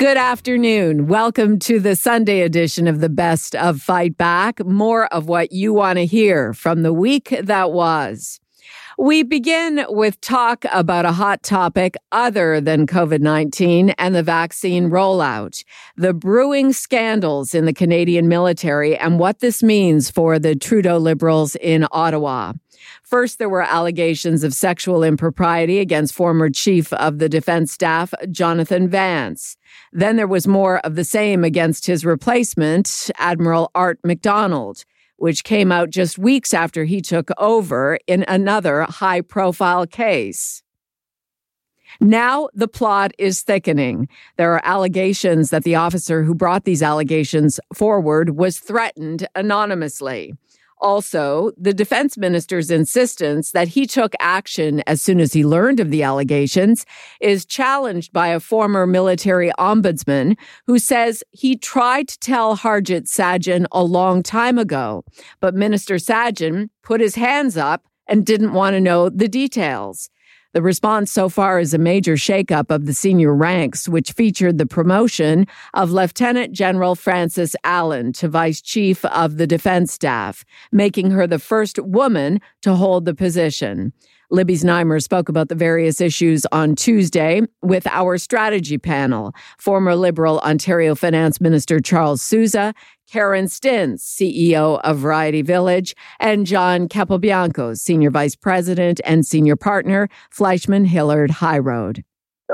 Good afternoon. Welcome to the Sunday edition of the Best of Fight Back. More of what you want to hear from the week that was. We begin with talk about a hot topic other than COVID 19 and the vaccine rollout. The brewing scandals in the Canadian military and what this means for the Trudeau Liberals in Ottawa. First, there were allegations of sexual impropriety against former Chief of the Defense Staff, Jonathan Vance. Then there was more of the same against his replacement, Admiral Art McDonald, which came out just weeks after he took over in another high profile case. Now the plot is thickening. There are allegations that the officer who brought these allegations forward was threatened anonymously. Also, the defense minister's insistence that he took action as soon as he learned of the allegations is challenged by a former military ombudsman who says he tried to tell Harjit Sajjan a long time ago, but Minister Sajjan put his hands up and didn't want to know the details. The response so far is a major shakeup of the senior ranks, which featured the promotion of Lieutenant General Frances Allen to Vice Chief of the Defense Staff, making her the first woman to hold the position. Libby Znaimer spoke about the various issues on Tuesday with our strategy panel. Former Liberal Ontario Finance Minister Charles Sousa, Karen Stintz, CEO of Variety Village, and John Capobianco, Senior Vice President and Senior Partner, Fleishman Hillard High Road.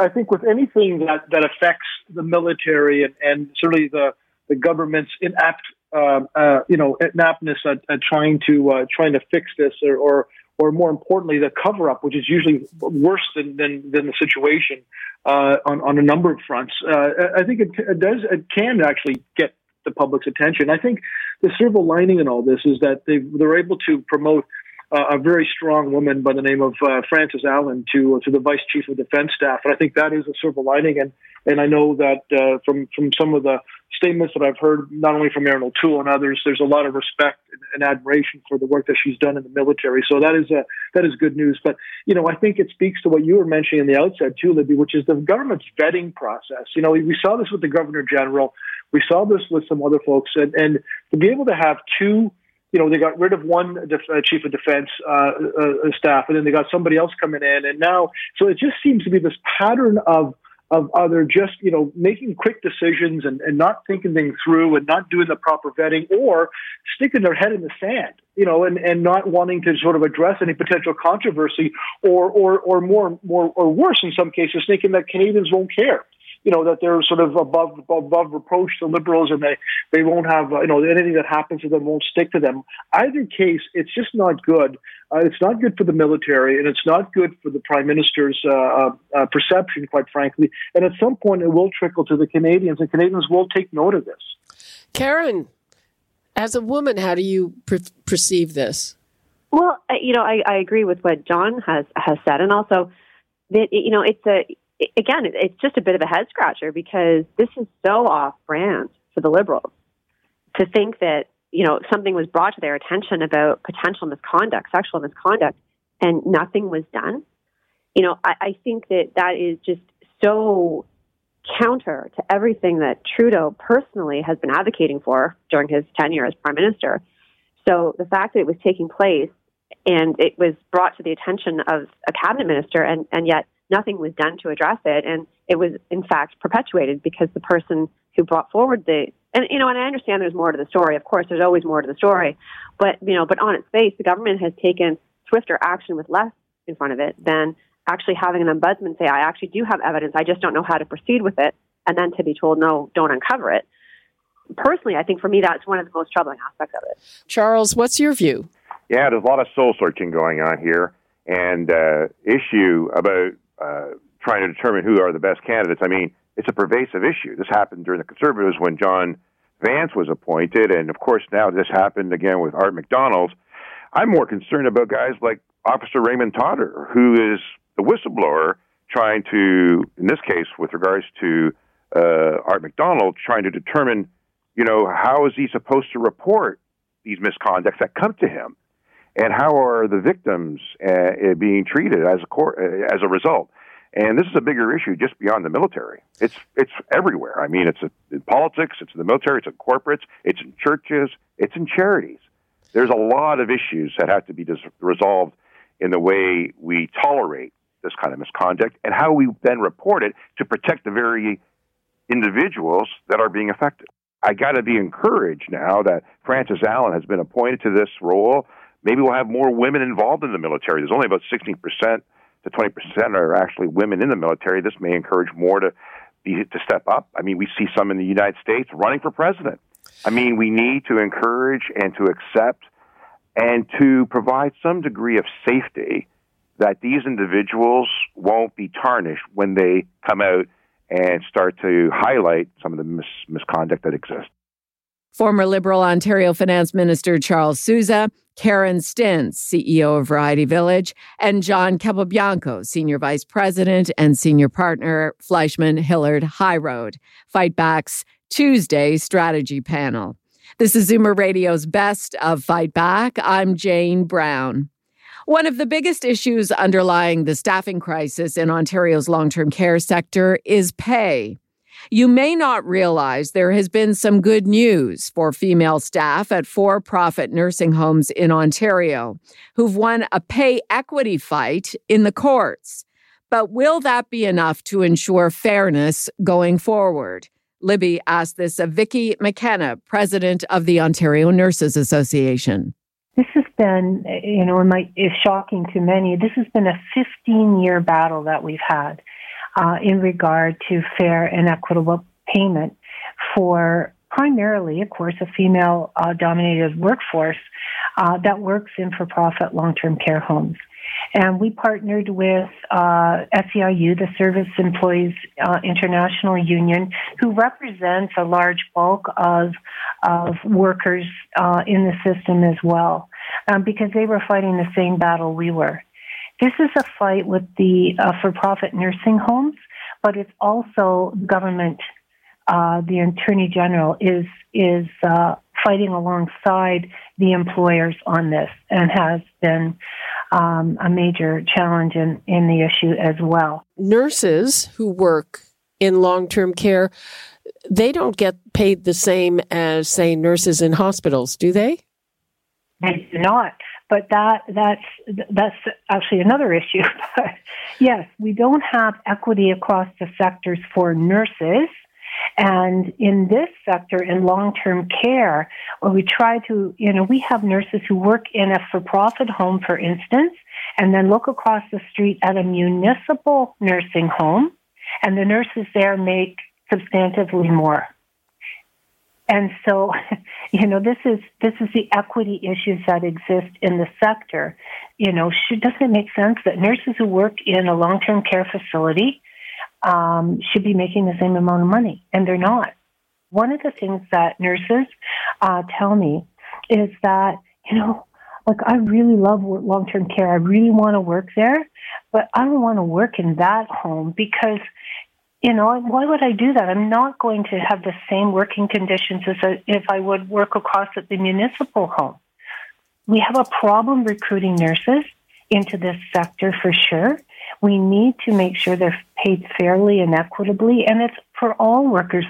I think with anything that, that affects the military and, and certainly the, the government's inapt, uh, uh, you know, inaptness at, at trying to uh, trying to fix this or, or or more importantly, the cover up, which is usually worse than, than, than the situation uh, on, on a number of fronts. Uh, I think it, it, does, it can actually get the public's attention. I think the silver lining in all this is that they they're able to promote uh, a very strong woman by the name of uh, Frances Allen to to the Vice Chief of Defense Staff, and I think that is a silver lining. And and I know that uh, from from some of the statements that I've heard, not only from Erin O'Toole and others, there's a lot of respect and, admiration for the work that she's done in the military. So that is a that is good news. But you know, I think it speaks to what you were mentioning in the outset too, Libby, which is the government's vetting process. You know, we saw this with the Governor General. We saw this with some other folks, and, and to be able to have two you know, they got rid of one def- uh, chief of defense uh, uh, staff, and then they got somebody else coming in, and now, so it just seems to be this pattern of of other just you know making quick decisions and, and not thinking things through and not doing the proper vetting or sticking their head in the sand you know and, and not wanting to sort of address any potential controversy or or or more more or worse in some cases thinking that Canadians won't care you know that they're sort of above above reproach to liberals, and they they won't have uh, you know anything that happens to them won't stick to them. Either case, it's just not good. Uh, it's not good for the military, and it's not good for the prime minister's uh, uh, uh, perception, quite frankly. And at some point, it will trickle to the Canadians, and Canadians will take note of this. Karen, as a woman, how do you per- perceive this? Well, you know, I, I agree with what John has has said, and also that you know it's a again, it's just a bit of a head scratcher because this is so off brand for the liberals to think that, you know, something was brought to their attention about potential misconduct, sexual misconduct, and nothing was done. You know, I, I think that that is just so counter to everything that Trudeau personally has been advocating for during his tenure as prime minister. So the fact that it was taking place and it was brought to the attention of a cabinet minister and, and yet nothing was done to address it. And it was, in fact, perpetuated because the person who brought forward the, and, you know, and I understand there's more to the story. Of course, there's always more to the story. But, you know, but on its face, the government has taken swifter action with less in front of it than actually having an ombudsman say, I actually do have evidence. I just don't know how to proceed with it. And then to be told, no, don't uncover it. Personally, I think for me, that's one of the most troubling aspects of it. Charles, what's your view? Yeah, there's a lot of soul searching going on here and uh, issue about uh, trying to determine who are the best candidates. I mean, it's a pervasive issue. This happened during the Conservatives when John Vance was appointed, and of course now this happened again with Art McDonald. I'm more concerned about guys like Officer Raymond Trotter, who is the whistleblower trying to, in this case, with regards to uh, Art McDonald, trying to determine, you know, how is he supposed to report these misconducts that come to him, and how are the victims uh, being treated as a uh, as a result. And this is a bigger issue just beyond the military. It's it's everywhere. I mean, it's a, in politics, it's in the military, it's in corporates, it's in churches, it's in charities. There's a lot of issues that have to be dis- resolved in the way we tolerate this kind of misconduct and how we then report it to protect the very individuals that are being affected. I got to be encouraged now that Frances Allen has been appointed to this role. Maybe we'll have more women involved in the military. There's only about 16% to 20% are actually women in the military. This may encourage more to be, to step up. I mean, we see some in the United States running for president. I mean, we need to encourage and to accept and to provide some degree of safety that these individuals won't be tarnished when they come out and start to highlight some of the mis- misconduct that exists. Former Liberal Ontario Finance Minister Charles Sousa, Karen Stintz, CEO of Variety Village, and John Capobianco, Senior Vice President and Senior Partner, Fleishman Hillard High Road, Fight Back's Tuesday Strategy Panel. This is Zoomer Radio's Best of Fight Back. I'm Jane Brown. One of the biggest issues underlying the staffing crisis in Ontario's long term care sector is pay. You may not realize there has been some good news for female staff at for profit nursing homes in Ontario who've won a pay equity fight in the courts. But will that be enough to ensure fairness going forward? Libby asked this of Vicki McKenna, president of the Ontario Nurses Association. This has been, you know, it might, is shocking to many. This has been a 15 year battle that we've had uh, in regard to fair and equitable payment for primarily, of course, a female uh, dominated workforce uh, that works in for profit long term care homes. And we partnered with uh, SEIU, the Service Employees uh, International Union, who represents a large bulk of, of workers uh, in the system as well, um, because they were fighting the same battle we were. This is a fight with the uh, for-profit nursing homes, but it's also government. Uh, the Attorney General is is uh, fighting alongside the employers on this, and has been um, a major challenge in in the issue as well. Nurses who work in long-term care, they don't get paid the same as say nurses in hospitals, do they? They do not. But that that's that's actually another issue. but yes, we don't have equity across the sectors for nurses. And in this sector, in long-term care, where we try to, you know, we have nurses who work in a for-profit home, for instance, and then look across the street at a municipal nursing home, and the nurses there make substantively more. And so, you know, this is this is the equity issues that exist in the sector. You know, should, doesn't it make sense that nurses who work in a long-term care facility um, should be making the same amount of money, and they're not? One of the things that nurses uh, tell me is that you know, like I really love long-term care. I really want to work there, but I don't want to work in that home because you know, why would I do that? I'm not going to have the same working conditions as if I would work across at the municipal home. We have a problem recruiting nurses into this sector for sure. We need to make sure they're paid fairly and equitably, and it's for all workers.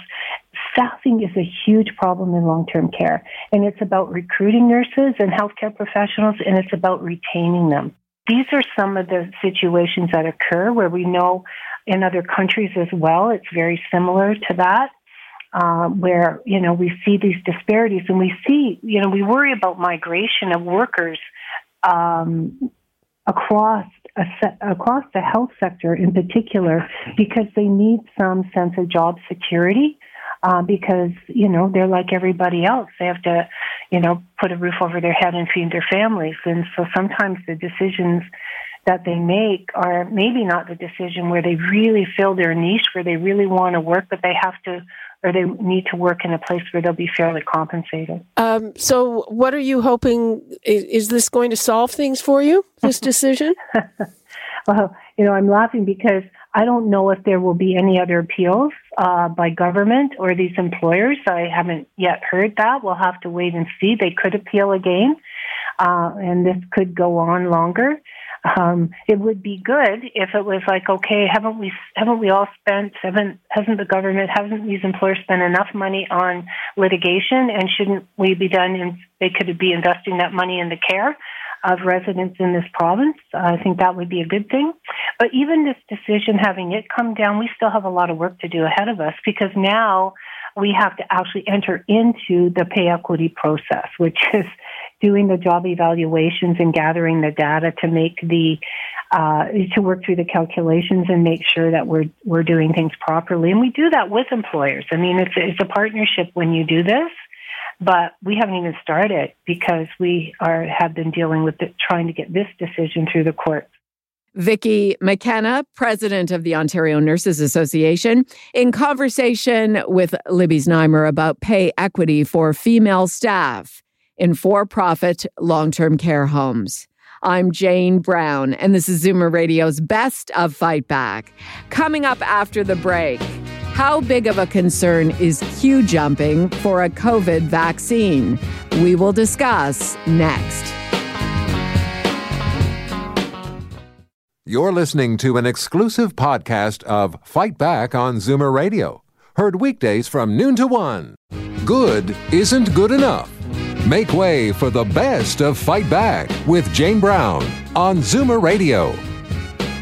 Staffing is a huge problem in long term care, and it's about recruiting nurses and healthcare professionals, and it's about retaining them. These are some of the situations that occur where we know in other countries as well. It's very similar to that. Uh, where you know we see these disparities, and we see you know we worry about migration of workers um, across se- across the health sector in particular because they need some sense of job security. Uh, because you know they're like everybody else; they have to, you know, put a roof over their head and feed their families, and so sometimes the decisions that they make are maybe not the decision where they really fill their niche, where they really want to work, but they have to or they need to work in a place where they'll be fairly compensated. Um, so, what are you hoping? Is, is, this going to solve things for you? This decision? well, you know, I'm laughing because I don't know if there will be any other appeals uh, by government or these employers. I haven't yet heard that. We'll have to wait and see. They could appeal again, uh, and this could go on longer. Um, it would be good if it was like, okay, haven't we haven't we all spent haven't hasn't the government haven't these employers spent enough money on litigation, and shouldn't we be done? And they could be investing that money in the care of residents in this province. I think that would be a good thing. But even this decision, having it come down, we still have a lot of work to do ahead of us because now we have to actually enter into the pay equity process, which is doing the job evaluations and gathering the data to make the uh, to work through the calculations and make sure that we're we're doing things properly. And we do that with employers. I mean, it's it's a partnership when you do this, but we haven't even started because we are have been dealing with the, trying to get this decision through the courts. Vicki McKenna, president of the Ontario Nurses Association, in conversation with Libby Znaimer about pay equity for female staff in for profit long term care homes. I'm Jane Brown, and this is Zoomer Radio's Best of Fight Back. Coming up after the break, how big of a concern is queue jumping for a COVID vaccine? We will discuss next. You're listening to an exclusive podcast of Fight Back on Zoomer Radio, heard weekdays from noon to one. Good isn't good enough. Make way for the best of Fight Back with Jane Brown on Zoomer Radio.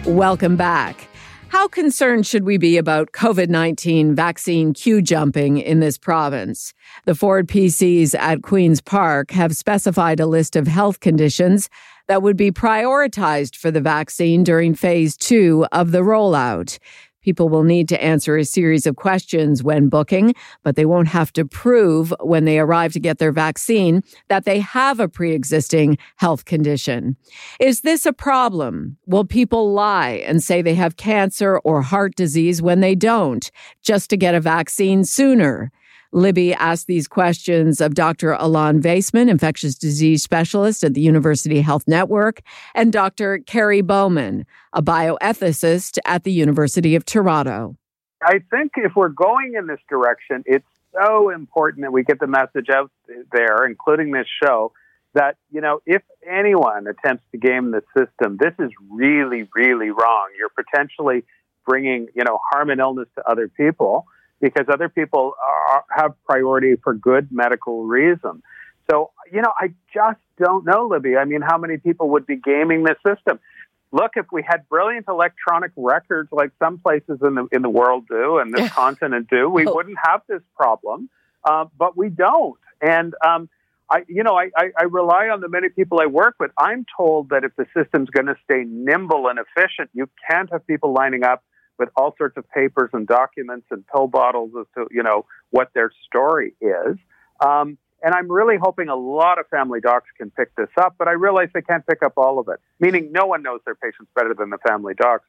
Welcome back. How concerned should we be about COVID 19 vaccine queue jumping in this province? The Ford PCs at Queen's Park have specified a list of health conditions that would be prioritized for the vaccine during phase two of the rollout. People will need to answer a series of questions when booking, but they won't have to prove when they arrive to get their vaccine that they have a pre existing health condition. Is this a problem? Will people lie and say they have cancer or heart disease when they don't, just to get a vaccine sooner? Libby asked these questions of Dr. Alon Vaisman, infectious disease specialist at the University Health Network, and Dr. Kerry Bowman, a bioethicist at the University of Toronto. I think if we're going in this direction, it's so important that we get the message out there, including this show, that, you know, if anyone attempts to game the system, this is really, really wrong. You're potentially bringing, you know, harm and illness to other people because other people are, have priority for good medical reason. So, you know, I just don't know, Libby. I mean, how many people would be gaming the system? Look, if we had brilliant electronic records like some places in the in the world do and this continent do, we oh. wouldn't have this problem. Uh, but we don't. And um, I, you know, I, I, I rely on the many people I work with. I'm told that if the system's going to stay nimble and efficient, you can't have people lining up with all sorts of papers and documents and pill bottles as to you know what their story is. Um, and I'm really hoping a lot of family docs can pick this up, but I realize they can't pick up all of it. Meaning, no one knows their patients better than the family docs.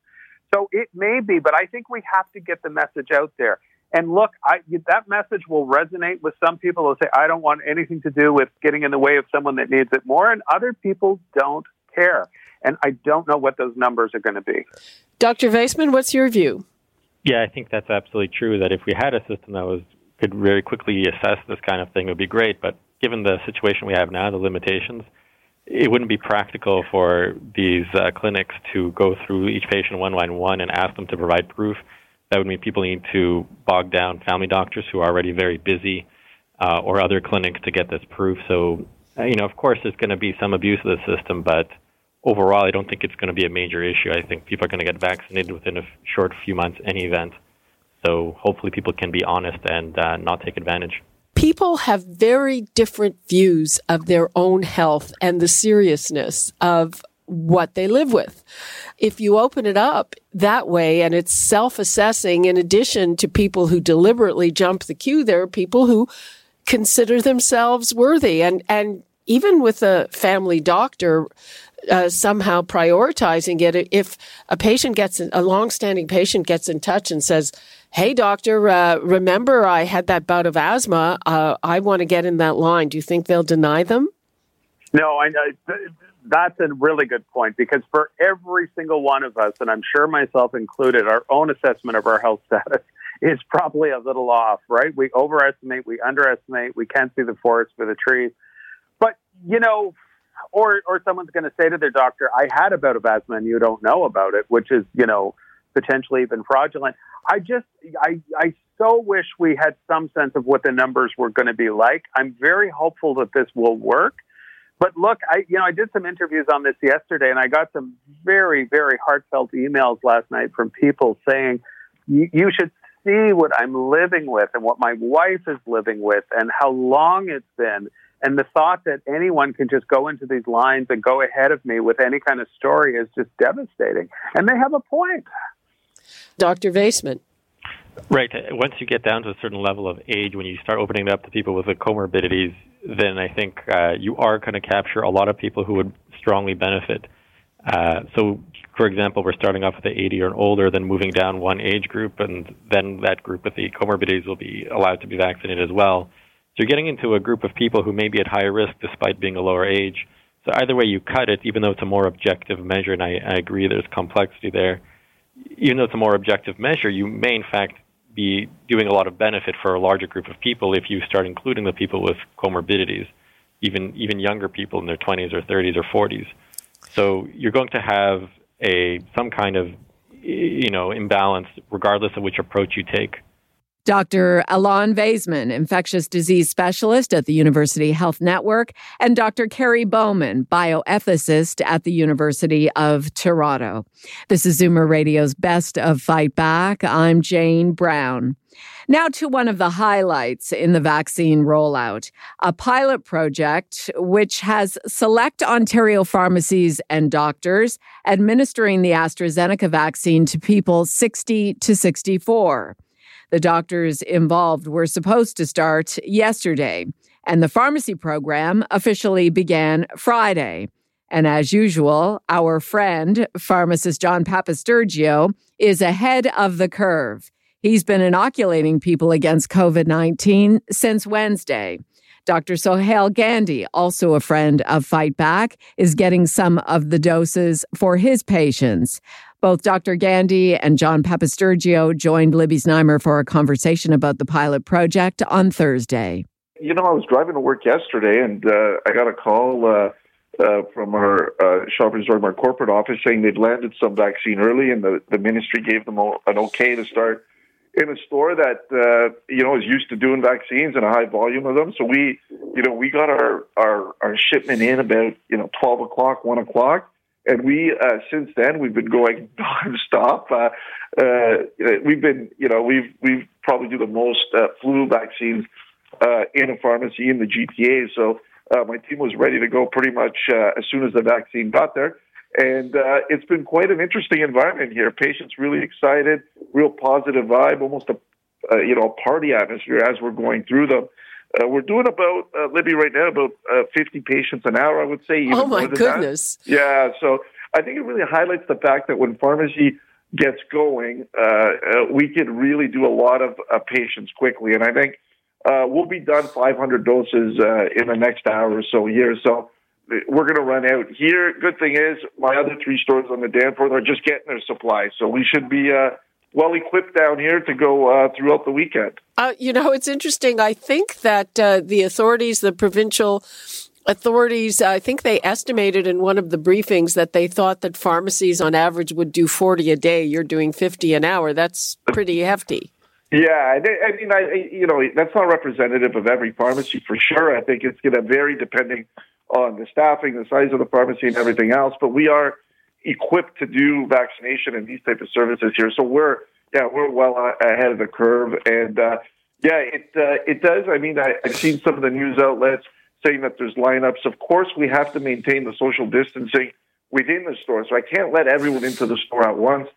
So it may be, but I think we have to get the message out there. And look, I, that message will resonate with some people who say, I don't want anything to do with getting in the way of someone that needs it more. And other people don't care. And I don't know what those numbers are going to be. Dr. Vaisman, what's your view? Yeah, I think that's absolutely true. That if we had a system that was could very quickly assess this kind of thing, it would be great. But given the situation we have now, the limitations, it wouldn't be practical for these uh, clinics to go through each patient one by one and ask them to provide proof. That would mean people need to bog down family doctors who are already very busy, uh, or other clinics to get this proof. So, uh, you know, of course, there's going to be some abuse of the system, but overall, I don't think it's going to be a major issue. I think people are going to get vaccinated within a short few months, any event. So hopefully, people can be honest and uh, not take advantage. People have very different views of their own health and the seriousness of what they live with. If you open it up that way and it's self assessing, in addition to people who deliberately jump the queue, there are people who consider themselves worthy. And, and even with a family doctor, uh, somehow prioritizing it. If a patient gets, a long-standing patient gets in touch and says, hey, doctor, uh, remember I had that bout of asthma. Uh, I want to get in that line. Do you think they'll deny them? No, I know. That's a really good point because for every single one of us, and I'm sure myself included, our own assessment of our health status is probably a little off, right? We overestimate, we underestimate, we can't see the forest for the trees. But, you know, or, or someone's going to say to their doctor, I had a bout of asthma and you don't know about it, which is, you know, potentially even fraudulent. I just, I, I so wish we had some sense of what the numbers were going to be like. I'm very hopeful that this will work. But look, I, you know, I did some interviews on this yesterday and I got some very, very heartfelt emails last night from people saying, you should see what I'm living with and what my wife is living with and how long it's been. And the thought that anyone can just go into these lines and go ahead of me with any kind of story is just devastating. And they have a point. Dr. Vaisman. Right. Once you get down to a certain level of age, when you start opening it up to people with the comorbidities, then I think uh, you are going to capture a lot of people who would strongly benefit. Uh, so, for example, we're starting off with the 80 or older, then moving down one age group, and then that group with the comorbidities will be allowed to be vaccinated as well. So you're getting into a group of people who may be at higher risk despite being a lower age. So either way you cut it, even though it's a more objective measure, and I, I agree there's complexity there, even though it's a more objective measure, you may in fact be doing a lot of benefit for a larger group of people if you start including the people with comorbidities, even even younger people in their 20s or 30s or 40s. So you're going to have a some kind of you know imbalance regardless of which approach you take. Dr. Alon Vaisman, infectious disease specialist at the University Health Network, and Dr. Kerry Bowman, bioethicist at the University of Toronto. This is Zoomer Radio's Best of Fight Back. I'm Jane Brown. Now to one of the highlights in the vaccine rollout, a pilot project which has select Ontario pharmacies and doctors administering the AstraZeneca vaccine to people 60 to 64. The doctors involved were supposed to start yesterday, and the pharmacy program officially began Friday. And as usual, our friend, pharmacist John Papastergiou, is ahead of the curve. He's been inoculating people against COVID 19 since Wednesday. Dr. Sohail Gandhi, also a friend of Fight Back, is getting some of the doses for his patients. Both Dr. Gandhi and John Papastergiou joined Libby Znaimer for a conversation about the pilot project on Thursday. You know, I was driving to work yesterday and uh, I got a call uh, uh, from our uh, Shoppers Drug Mart corporate office saying they'd landed some vaccine early and the, the ministry gave them an okay to start in a store that uh, you know is used to doing vaccines and a high volume of them. So we, you know, we got our our, our shipment in about you know twelve o'clock, one o'clock, and we uh, since then we've been going nonstop. Uh, uh, we've been, you know, we've we've probably do the most uh, flu vaccines uh, in a pharmacy in the GTA. So uh, my team was ready to go pretty much uh, as soon as the vaccine got there. And uh, it's been quite an interesting environment here. Patients really excited, real positive vibe, almost a you know party atmosphere as we're going through them. Uh, we're doing about uh, Libby right now about uh, 50 patients an hour, I would say. oh my goodness! That. Yeah, so I think it really highlights the fact that when pharmacy gets going, uh, uh, we can really do a lot of uh, patients quickly, and I think we'll be done 500 doses in the next hour or so here. So we're going to run out here. Good thing is, my other three stores on the Danforth are just getting their supply, so we should be well equipped down here to go uh, throughout the weekend. Uh, you know, it's interesting. I think that uh, the authorities, the provincial authorities, I think they estimated in one of the briefings that they thought that pharmacies on average would do 40 a day. You're doing 50 an hour. That's pretty hefty. Yeah, I mean, I you know that's not representative of every pharmacy for sure. I think it's going to vary depending on the staffing, the size of the pharmacy, and everything else. But we are equipped to do vaccination and these type of services here. So we're yeah we're well ahead of the curve, and uh, yeah it uh, it does. I mean I, I've seen some of the news outlets saying that there's lineups. Of course, we have to maintain the social distancing within the store, so I can't let everyone into the store at once.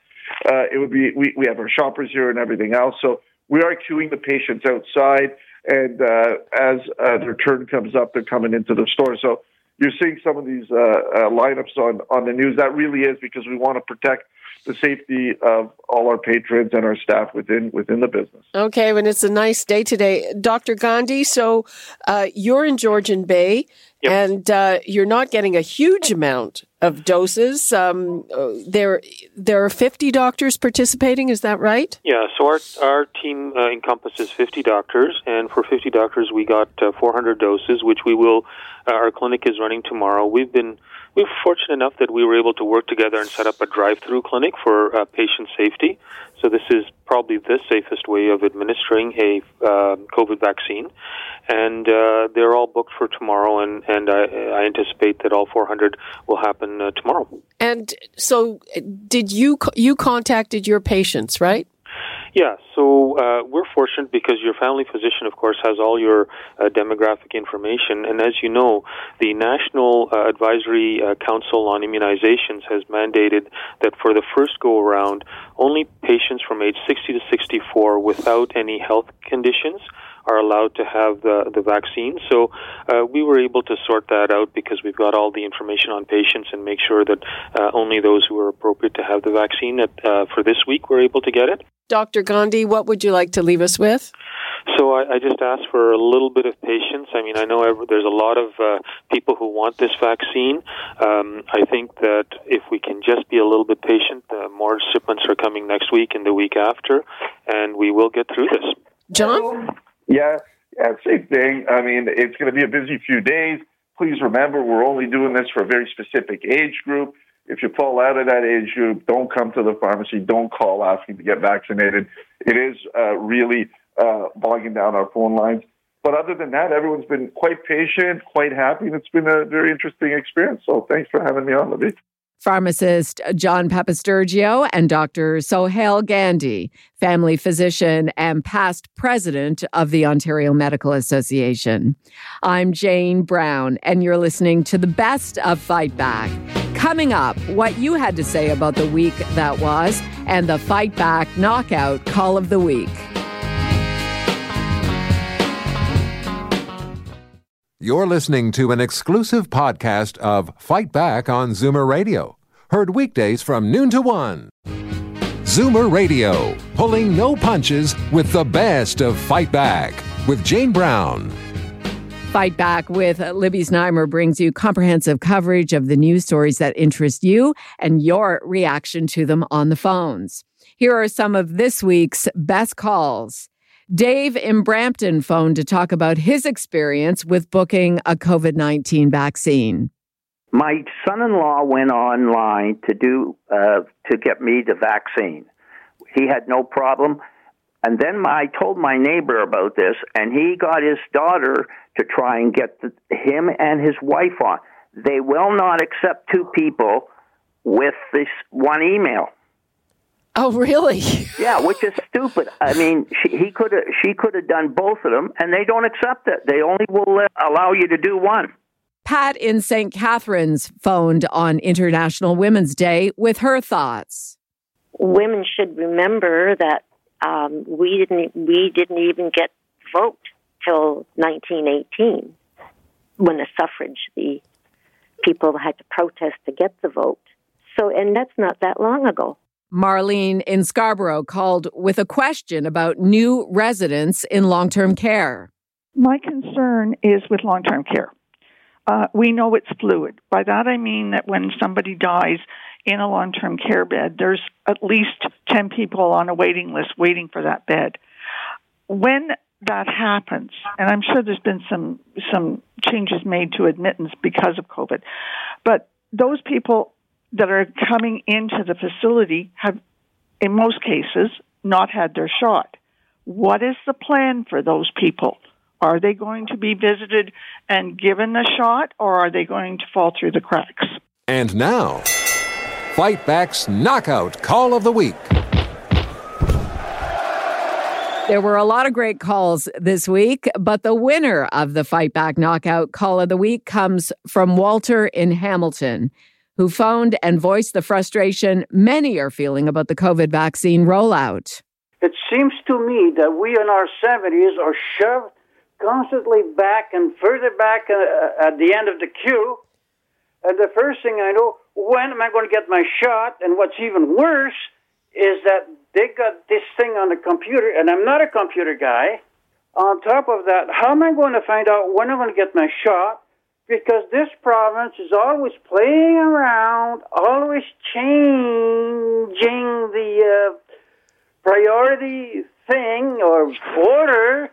Uh, it would be we we have our shoppers here and everything else, so we are queuing the patients outside, and uh, as uh, their turn comes up, they're coming into the store. So you're seeing some of these uh, uh, lineups on on the news. That really is because we want to protect the safety of all our patrons and our staff within within the business. Okay, and it's a nice day today, Dr. Gandhi. So uh, you're in Georgian Bay, Yep. and uh, you're not getting a huge amount of doses. Um, uh, there, there are 50 doctors participating. Is that right? Yeah, so our our team uh, encompasses 50 doctors, and for 50 doctors, we got uh, 400 doses, which we will. Uh, our clinic is running tomorrow. We've been we were fortunate enough that we were able to work together and set up a drive-through clinic for uh, patient safety. So this is probably the safest way of administering a uh, COVID vaccine, and uh, they're all booked for tomorrow. And and I, I anticipate that all 400 will happen uh, tomorrow. And so, did you you contacted your patients, right? Yeah, so uh, we're fortunate because your family physician, of course, has all your uh, demographic information. And as you know, the National uh, Advisory uh, Council on Immunizations has mandated that for the first go around, only patients from age 60 to 64 without any health conditions are allowed to have the, the vaccine. So uh, we were able to sort that out because we've got all the information on patients and make sure that uh, only those who are appropriate to have the vaccine at, uh, for this week were able to get it. Dr. Gandhi, what would you like to leave us with? So I, I just ask for a little bit of patience. I mean, I know every, there's a lot of uh, people who want this vaccine. Um, I think that if we can just be a little bit patient, uh, more shipments are coming next week and the week after, and we will get through this. John? Yeah, yeah, same thing. I mean, it's going to be a busy few days. Please remember, we're only doing this for a very specific age group. If you fall out of that age group, don't come to the pharmacy. Don't call asking to get vaccinated. It is uh, really uh, bogging down our phone lines. But other than that, everyone's been quite patient, quite happy, and it's been a very interesting experience. So thanks for having me on, Libby. Pharmacist John Papastergiou and Dr. Sohail Gandhi, family physician and past president of the Ontario Medical Association. I'm Jane Brown, and you're listening to the best of Fight Back. Coming up, what you had to say about the week that was, and the Fight Back Knockout Call of the Week. You're listening to an exclusive podcast of Fight Back on Zoomer Radio. Heard weekdays from noon to one. Zoomer Radio, pulling no punches with the best of Fight Back with Jane Brown. Fight Back with Libby Znaimer brings you comprehensive coverage of the news stories that interest you and your reaction to them on the phones. Here are some of this week's best calls. Dave in Brampton phoned to talk about his experience with booking a COVID 19 vaccine. My son-in-law went online to do uh, to get me the vaccine. He had no problem, and then I told my neighbor about this, and he got his daughter to try and get the, him and his wife on. They will not accept two people with this one email. Oh, really? Yeah, which is stupid. I mean, she, he could have, she could have done both of them, and they don't accept it. They only will uh, allow you to do one. Pat in St. Catharines phoned on International Women's Day with her thoughts. Women should remember that um, we didn't we didn't even get vote till 1918 when the suffrage the people had to protest to get the vote. So and that's not that long ago. Marlene in Scarborough called with a question about new residents in long term care. My concern is with long term care. Uh, we know it's fluid. By that I mean that when somebody dies in a long term care bed, there's at least 10 people on a waiting list waiting for that bed. When that happens, and I'm sure there's been some, some changes made to admittance because of COVID, but those people that are coming into the facility have, in most cases, not had their shot. What is the plan for those people? Are they going to be visited and given the shot, or are they going to fall through the cracks? And now, Fight Back's Knockout Call of the Week. There were a lot of great calls this week, but the winner of the Fight Back Knockout Call of the Week comes from Walter in Hamilton, who phoned and voiced the frustration many are feeling about the COVID vaccine rollout. It seems to me that we in our 70s are shoved constantly back and further back uh, at the end of the queue. And the first thing I know, when am I going to get my shot? And what's even worse is that they got this thing on the computer, and I'm not a computer guy. On top of that, how am I going to find out when I'm going to get my shot? Because this province is always playing around, always changing the uh, priority thing or order.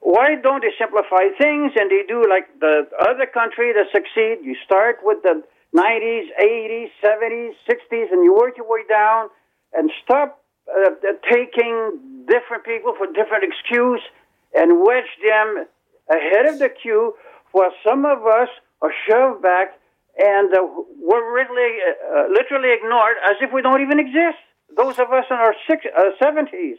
Why don't they simplify things and they do like the other country that succeed? You start with the 90s, 80s, 70s, 60s, and you work your way down and stop uh, taking different people for different excuse and wedge them ahead of the queue while some of us are shoved back and uh, we're really, uh, literally ignored as if we don't even exist. Those of us in our six, 70s. Uh,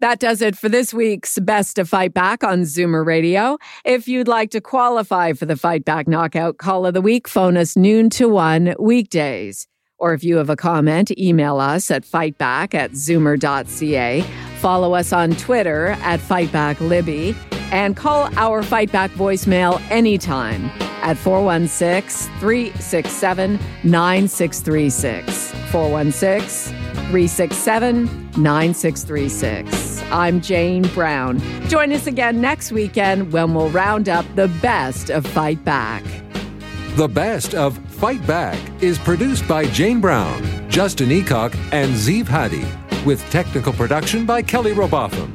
that does it for this week's Best to Fight Back on Zoomer Radio. If you'd like to qualify for the Fight Back Knockout Call of the Week, phone us noon to one weekdays. Or if you have a comment, email us at fightback at zoomer.ca. Follow us on Twitter at FightbackLibby and call our Fightback voicemail anytime at 416 367 9636. 416 367 9636. I'm Jane Brown. Join us again next weekend when we'll round up the best of Fight Back. The best of Fight Back is produced by Jane Brown, Justin Eacock, and Zeev Hadi, with technical production by Kelly Robotham.